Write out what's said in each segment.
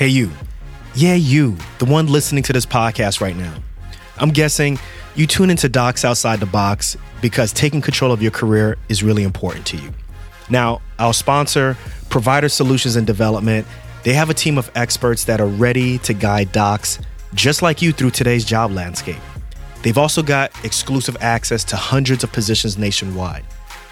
Hey, you. Yeah, you, the one listening to this podcast right now. I'm guessing you tune into Docs Outside the Box because taking control of your career is really important to you. Now, our sponsor, Provider Solutions and Development, they have a team of experts that are ready to guide docs just like you through today's job landscape. They've also got exclusive access to hundreds of positions nationwide.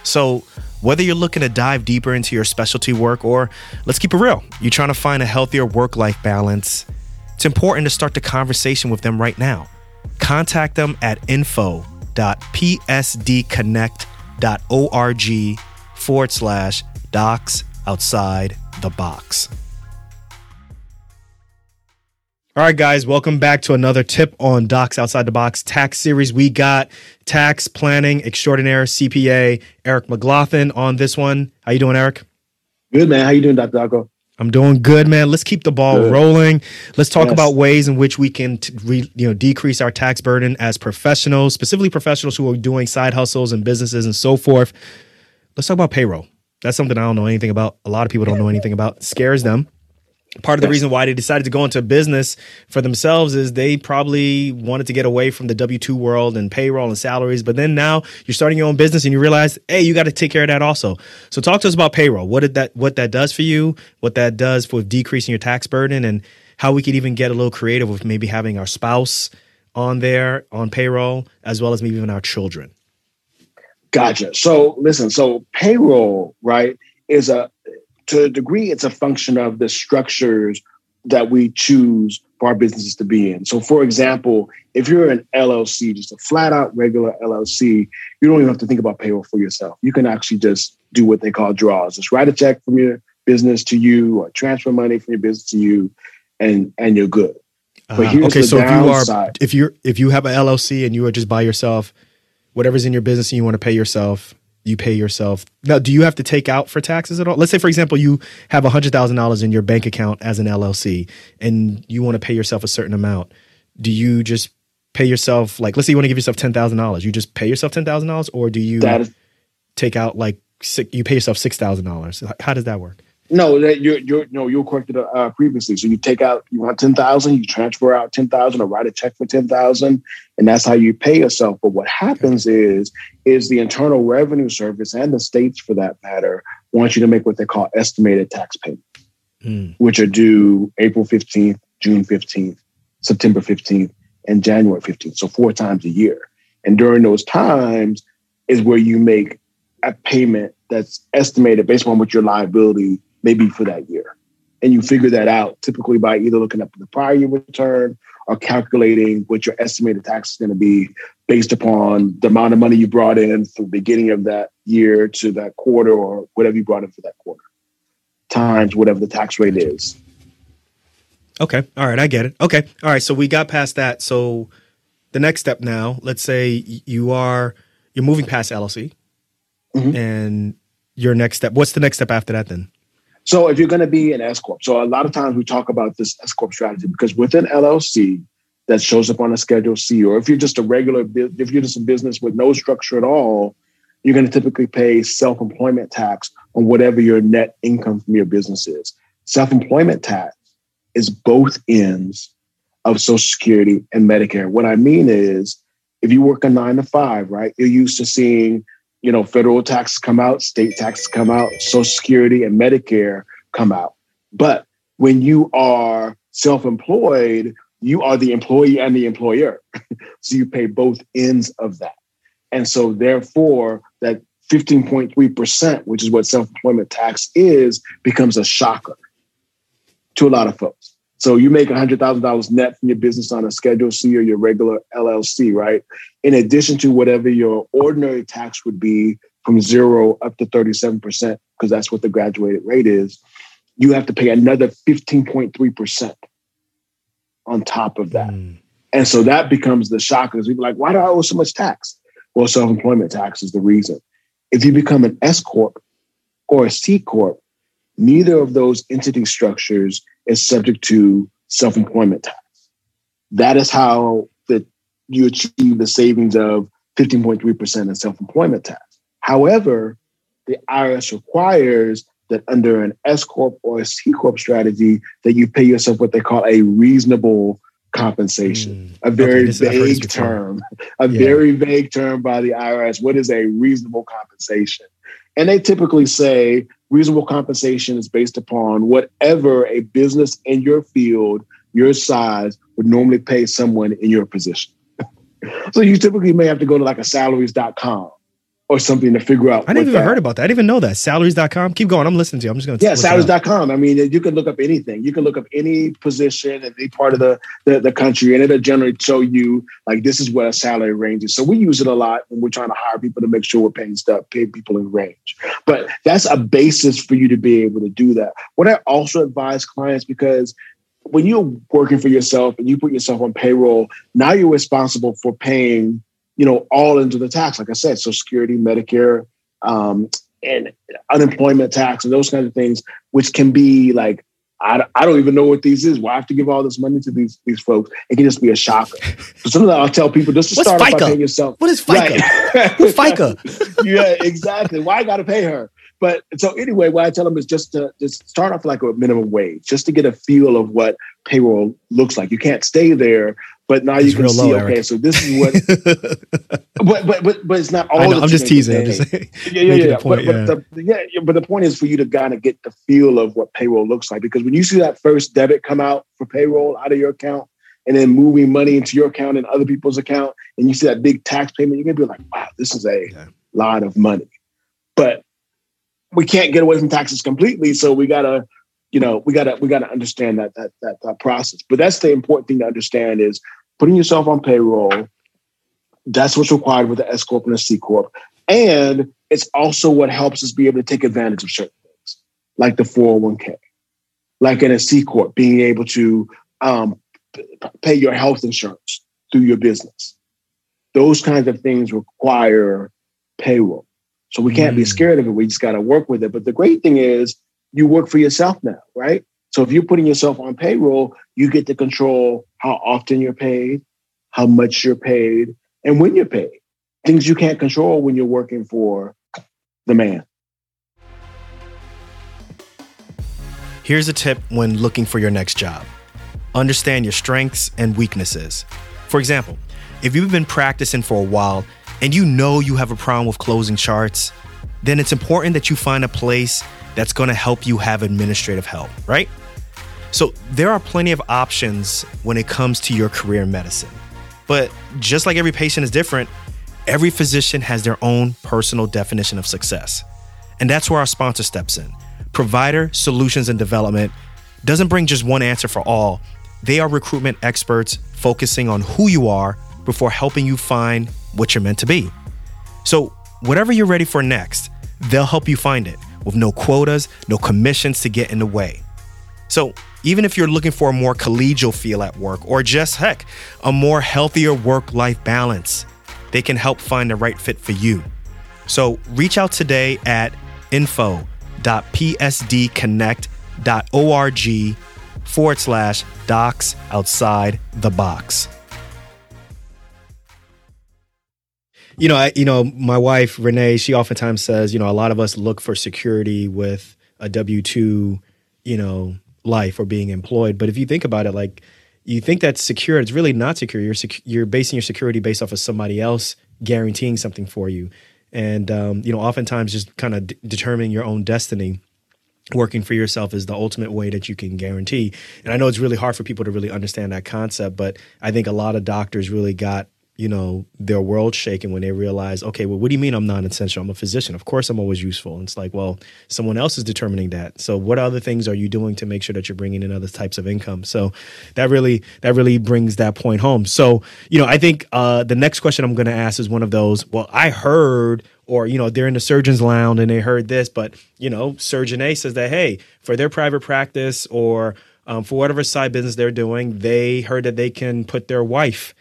So, whether you're looking to dive deeper into your specialty work or let's keep it real, you're trying to find a healthier work life balance, it's important to start the conversation with them right now. Contact them at info.psdconnect.org forward slash docs outside the box. All right, guys, welcome back to another tip on Docs Outside the Box tax series. We got tax planning extraordinaire CPA Eric McLaughlin on this one. How you doing, Eric? Good, man. How you doing, Dr. Darko? I'm doing good, man. Let's keep the ball good. rolling. Let's talk yes. about ways in which we can, t- re, you know, decrease our tax burden as professionals, specifically professionals who are doing side hustles and businesses and so forth. Let's talk about payroll. That's something I don't know anything about. A lot of people don't know anything about. It scares them part of the reason why they decided to go into business for themselves is they probably wanted to get away from the W2 world and payroll and salaries. But then now you're starting your own business and you realize, hey, you got to take care of that also. So talk to us about payroll. What did that what that does for you, what that does for decreasing your tax burden, and how we could even get a little creative with maybe having our spouse on there on payroll, as well as maybe even our children. Gotcha. So listen, so payroll, right, is a to a degree, it's a function of the structures that we choose for our businesses to be in. So, for example, if you're an LLC, just a flat out regular LLC, you don't even have to think about payroll for yourself. You can actually just do what they call draws. Just write a check from your business to you or transfer money from your business to you and and you're good. But uh, okay, so if you are if you're if you have an LLC and you are just by yourself, whatever's in your business and you want to pay yourself, you pay yourself. Now, do you have to take out for taxes at all? Let's say, for example, you have $100,000 in your bank account as an LLC and you want to pay yourself a certain amount. Do you just pay yourself, like, let's say you want to give yourself $10,000. You just pay yourself $10,000 or do you is- take out, like, you pay yourself $6,000? How does that work? No, that you're you're no you're corrected uh, previously. So you take out you want ten thousand, you transfer out ten thousand, or write a check for ten thousand, and that's how you pay yourself. But what happens is is the Internal Revenue Service and the states, for that matter, want you to make what they call estimated tax payments, mm. which are due April fifteenth, June fifteenth, September fifteenth, and January fifteenth. So four times a year, and during those times is where you make a payment that's estimated based on what your liability maybe for that year. And you figure that out typically by either looking up the prior year return or calculating what your estimated tax is going to be based upon the amount of money you brought in from the beginning of that year to that quarter or whatever you brought in for that quarter times whatever the tax rate is. Okay. All right. I get it. Okay. All right. So we got past that. So the next step now, let's say you are, you're moving past LLC mm-hmm. and your next step, what's the next step after that then? So if you're going to be an S corp, so a lot of times we talk about this S corp strategy because within LLC that shows up on a Schedule C, or if you're just a regular, if you're just a business with no structure at all, you're going to typically pay self-employment tax on whatever your net income from your business is. Self-employment tax is both ends of Social Security and Medicare. What I mean is, if you work a nine to five, right, you're used to seeing you know, federal taxes come out, state taxes come out, Social Security and Medicare come out. But when you are self employed, you are the employee and the employer. so you pay both ends of that. And so, therefore, that 15.3%, which is what self employment tax is, becomes a shocker to a lot of folks. So you make $100,000 net from your business on a Schedule C or your regular LLC, right? In addition to whatever your ordinary tax would be from zero up to 37%, because that's what the graduated rate is, you have to pay another 15.3% on top of that. Mm. And so that becomes the shock because people are like, why do I owe so much tax? Well, self employment tax is the reason. If you become an S Corp or a C Corp, neither of those entity structures is subject to self-employment tax. That is how that you achieve the savings of 15.3% in self-employment tax. However, the IRS requires that under an S corp or a C corp strategy, that you pay yourself what they call a reasonable compensation. Mm. A very okay, vague term, a yeah. very vague term by the IRS. What is a reasonable compensation? And they typically say reasonable compensation is based upon whatever a business in your field, your size, would normally pay someone in your position. so you typically may have to go to like a salaries.com or something to figure out. I never even heard about that. I didn't even know that. Salaries.com. Keep going. I'm listening to you. I'm just going to. Yeah, salaries.com. I mean, you can look up anything. You can look up any position in any part of the, the, the, country, and it'll generally show you like this is what a salary range is. So we use it a lot when we're trying to hire people to make sure we're paying stuff, pay people in range. But that's a basis for you to be able to do that. What I also advise clients because when you're working for yourself and you put yourself on payroll, now you're responsible for paying you know, all into the tax. Like I said, Social Security, Medicare, um, and unemployment tax, and those kinds of things, which can be like, I, I don't even know what these is. Why I have to give all this money to these these folks? It can just be a shocker. So sometimes I'll tell people just to What's start FICA? by paying yourself. What is FICA? Right. FICA? yeah, exactly. Why I got to pay her? But so anyway, what I tell them is just to just start off like a minimum wage, just to get a feel of what payroll looks like. You can't stay there but now it's you can see, low, okay, Eric. so this is what. but, but but but it's not all. Know, I'm just teasing. I'm just yeah, yeah, yeah. Point, but, yeah. But the, yeah, but the point is for you to kind of get the feel of what payroll looks like because when you see that first debit come out for payroll out of your account and then moving money into your account and other people's account, and you see that big tax payment, you're gonna be like, wow, this is a yeah. lot of money. But we can't get away from taxes completely, so we gotta you know we gotta we gotta understand that, that that that process but that's the important thing to understand is putting yourself on payroll. That's what's required with the S corp and the C corp, and it's also what helps us be able to take advantage of certain things, like the four hundred one k, like in a C corp, being able to um, pay your health insurance through your business. Those kinds of things require payroll. So we can't mm. be scared of it. We just got to work with it. But the great thing is you work for yourself now, right? So if you're putting yourself on payroll, you get to control how often you're paid, how much you're paid, and when you're paid. Things you can't control when you're working for the man. Here's a tip when looking for your next job understand your strengths and weaknesses. For example, if you've been practicing for a while and you know you have a problem with closing charts, then it's important that you find a place that's going to help you have administrative help, right? So there are plenty of options when it comes to your career in medicine. But just like every patient is different, every physician has their own personal definition of success. And that's where our sponsor steps in. Provider Solutions and Development doesn't bring just one answer for all. They are recruitment experts focusing on who you are before helping you find what you're meant to be. So, whatever you're ready for next, they'll help you find it with no quotas, no commissions to get in the way. So, even if you're looking for a more collegial feel at work or just heck, a more healthier work life balance, they can help find the right fit for you. So reach out today at info.psdconnect.org forward slash docs outside the box. You know, I, you know, my wife Renee, she oftentimes says, you know, a lot of us look for security with a W two, you know, life or being employed. But if you think about it, like you think that's secure, it's really not secure. You're sec- you're basing your security based off of somebody else guaranteeing something for you, and um, you know, oftentimes just kind of d- determining your own destiny. Working for yourself is the ultimate way that you can guarantee. And I know it's really hard for people to really understand that concept, but I think a lot of doctors really got you know, their world shaken when they realize, okay, well, what do you mean I'm non essential? I'm a physician. Of course, I'm always useful. And it's like, well, someone else is determining that. So, what other things are you doing to make sure that you're bringing in other types of income? So, that really that really brings that point home. So, you know, I think uh, the next question I'm going to ask is one of those. Well, I heard, or you know, they're in the surgeon's lounge and they heard this, but you know, Surgeon A says that hey, for their private practice or um, for whatever side business they're doing, they heard that they can put their wife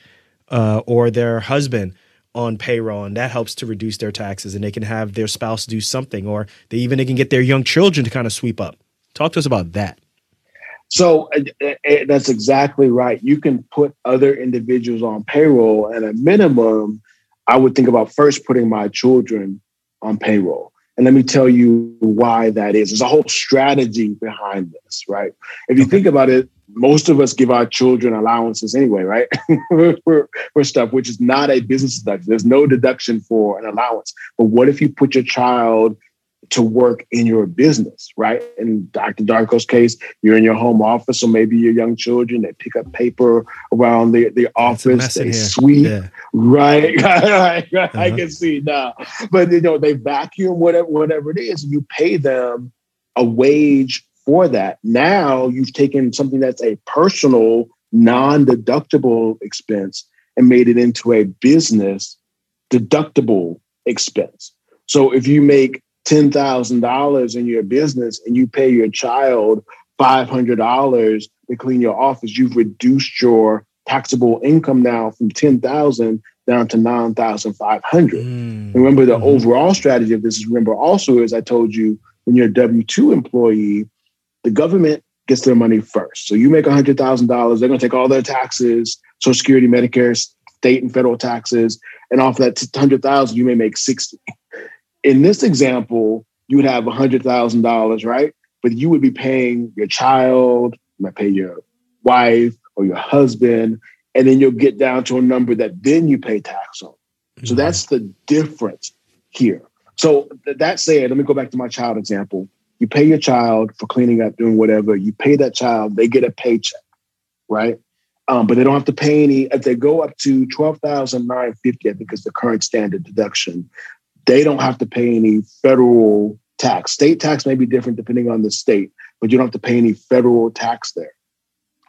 uh, or their husband on payroll and that helps to reduce their taxes and they can have their spouse do something or they even they can get their young children to kind of sweep up talk to us about that so uh, uh, that's exactly right you can put other individuals on payroll and a minimum i would think about first putting my children on payroll And let me tell you why that is. There's a whole strategy behind this, right? If you okay. think about it, most of us give our children allowances anyway, right? for, for stuff which is not a business deduction. There's no deduction for an allowance. But what if you put your child to work in your business, right? In Dr. Darko's case, you're in your home office, or maybe your young children, they pick up paper around the, the office, they sweep, yeah. right? right, right. Uh-huh. I can see now. But you know, they vacuum, whatever, whatever it is, you pay them a wage for that. Now you've taken something that's a personal, non-deductible expense and made it into a business deductible expense. So if you make $10,000 in your business and you pay your child $500 to clean your office, you've reduced your taxable income now from 10,000 down to 9,500. Mm. Remember the mm-hmm. overall strategy of this is remember also as I told you when you're a W2 employee, the government gets their money first. So you make $100,000, they're going to take all their taxes, Social Security, Medicare, state and federal taxes, and off that 100,000 you may make 60 in this example, you would have $100,000, right? But you would be paying your child, you might pay your wife or your husband, and then you'll get down to a number that then you pay tax on. Mm-hmm. So that's the difference here. So that said, let me go back to my child example. You pay your child for cleaning up, doing whatever. You pay that child, they get a paycheck, right? Um, but they don't have to pay any. If they go up to twelve thousand nine fifty, I think is the current standard deduction they don't have to pay any federal tax. State tax may be different depending on the state, but you don't have to pay any federal tax there.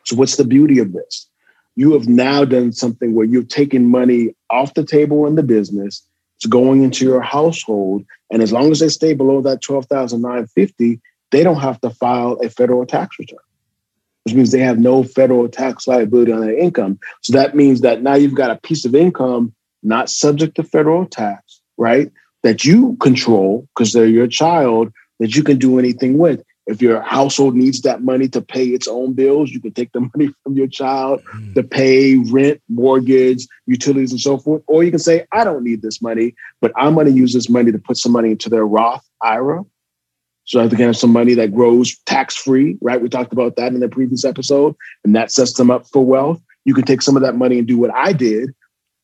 So, what's the beauty of this? You have now done something where you've taken money off the table in the business. It's going into your household, and as long as they stay below that twelve thousand nine fifty, they don't have to file a federal tax return, which means they have no federal tax liability on their income. So that means that now you've got a piece of income not subject to federal tax, right? that you control because they're your child that you can do anything with. If your household needs that money to pay its own bills, you can take the money from your child mm. to pay rent, mortgage, utilities, and so forth. Or you can say, I don't need this money, but I'm going to use this money to put some money into their Roth IRA. So I can have some money that grows tax free, right? We talked about that in the previous episode, and that sets them up for wealth. You can take some of that money and do what I did,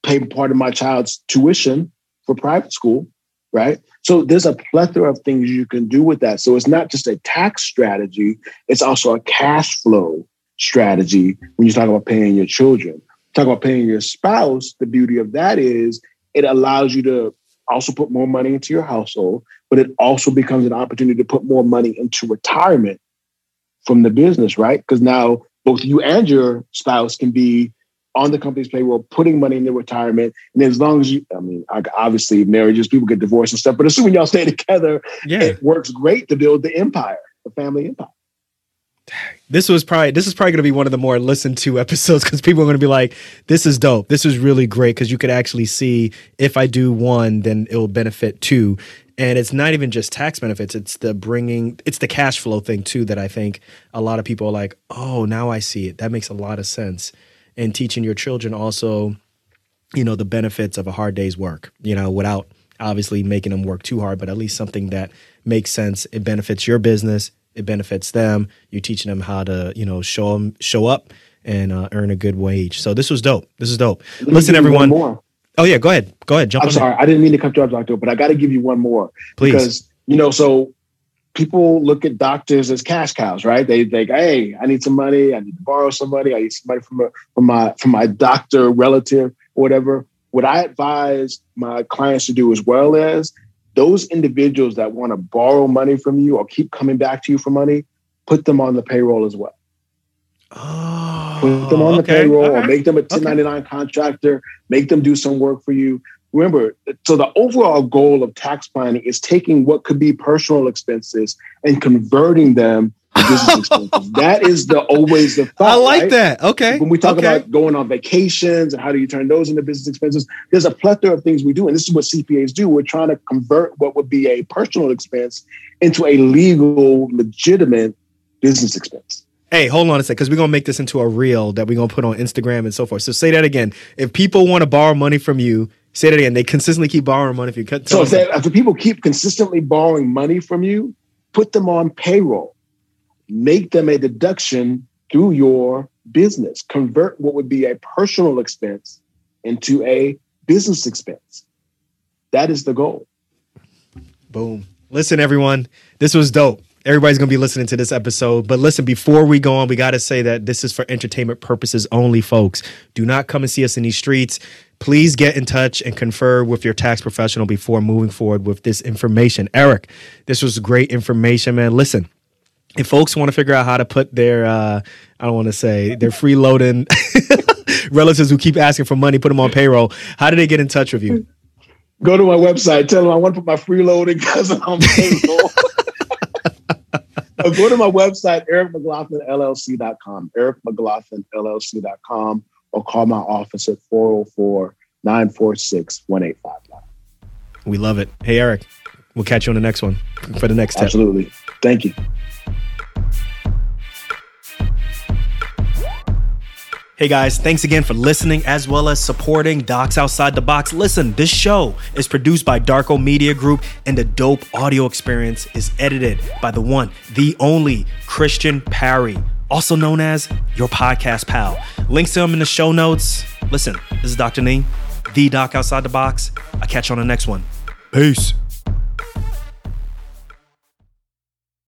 pay part of my child's tuition for private school, right? So there's a plethora of things you can do with that. So it's not just a tax strategy, it's also a cash flow strategy when you talk about paying your children. Talk about paying your spouse, the beauty of that is it allows you to also put more money into your household, but it also becomes an opportunity to put more money into retirement from the business, right? Because now both you and your spouse can be on the company's payroll, putting money in their retirement. And as long as you, I mean, obviously marriages, people get divorced and stuff, but assuming y'all stay together, yeah. it works great to build the empire, the family empire. This was probably this is probably going to be one of the more listened to episodes because people are going to be like, "This is dope. This is really great." Because you could actually see if I do one, then it will benefit two, and it's not even just tax benefits; it's the bringing, it's the cash flow thing too that I think a lot of people are like, "Oh, now I see it. That makes a lot of sense." And teaching your children also, you know, the benefits of a hard day's work, you know, without obviously making them work too hard, but at least something that makes sense. It benefits your business, it benefits them. You're teaching them how to, you know, show them, show up and uh, earn a good wage. So this was dope. This is dope. Listen, everyone. Oh yeah, go ahead. Go ahead. Jump. I'm sorry, there. I didn't mean to cut you off, Doctor, but I got to give you one more. Please. Because you know, so people look at doctors as cash cows, right? They think, hey, I need some money, I need to borrow some money, I need somebody from a, from my from my doctor relative or whatever. What I advise my clients to do as well as those individuals that want to borrow money from you or keep coming back to you for money, put them on the payroll as well. Oh, put them on the oh, payroll right. or make them a 1099 okay. contractor, make them do some work for you remember, so the overall goal of tax planning is taking what could be personal expenses and converting them to business expenses. That is the always the thought. I like right? that. Okay. When we talk okay. about going on vacations and how do you turn those into business expenses, there's a plethora of things we do. And this is what CPAs do. We're trying to convert what would be a personal expense into a legal, legitimate business expense. Hey, hold on a sec, because we're gonna make this into a reel that we're gonna put on Instagram and so forth. So say that again. If people want to borrow money from you, Say that again. They consistently keep borrowing money if you cut. So if, they, if people keep consistently borrowing money from you, put them on payroll, make them a deduction through your business. Convert what would be a personal expense into a business expense. That is the goal. Boom. Listen, everyone, this was dope. Everybody's going to be listening to this episode. But listen, before we go on, we got to say that this is for entertainment purposes only, folks. Do not come and see us in these streets. Please get in touch and confer with your tax professional before moving forward with this information. Eric, this was great information, man. Listen, if folks want to figure out how to put their, uh, I don't want to say, their freeloading relatives who keep asking for money, put them on payroll, how do they get in touch with you? Go to my website, tell them I want to put my freeloading cousin on payroll. Uh, go to my website, ericmclaughlinllc.com, ericmclaughlinllc.com, or call my office at 404 946 1859. We love it. Hey, Eric, we'll catch you on the next one for the next step. Absolutely. Thank you. Hey guys, thanks again for listening as well as supporting Docs Outside the Box. Listen, this show is produced by Darko Media Group and the dope audio experience is edited by the one, the only Christian Parry, also known as your podcast pal. Links to him in the show notes. Listen, this is Dr. Nii, the Doc Outside the Box. I'll catch you on the next one. Peace.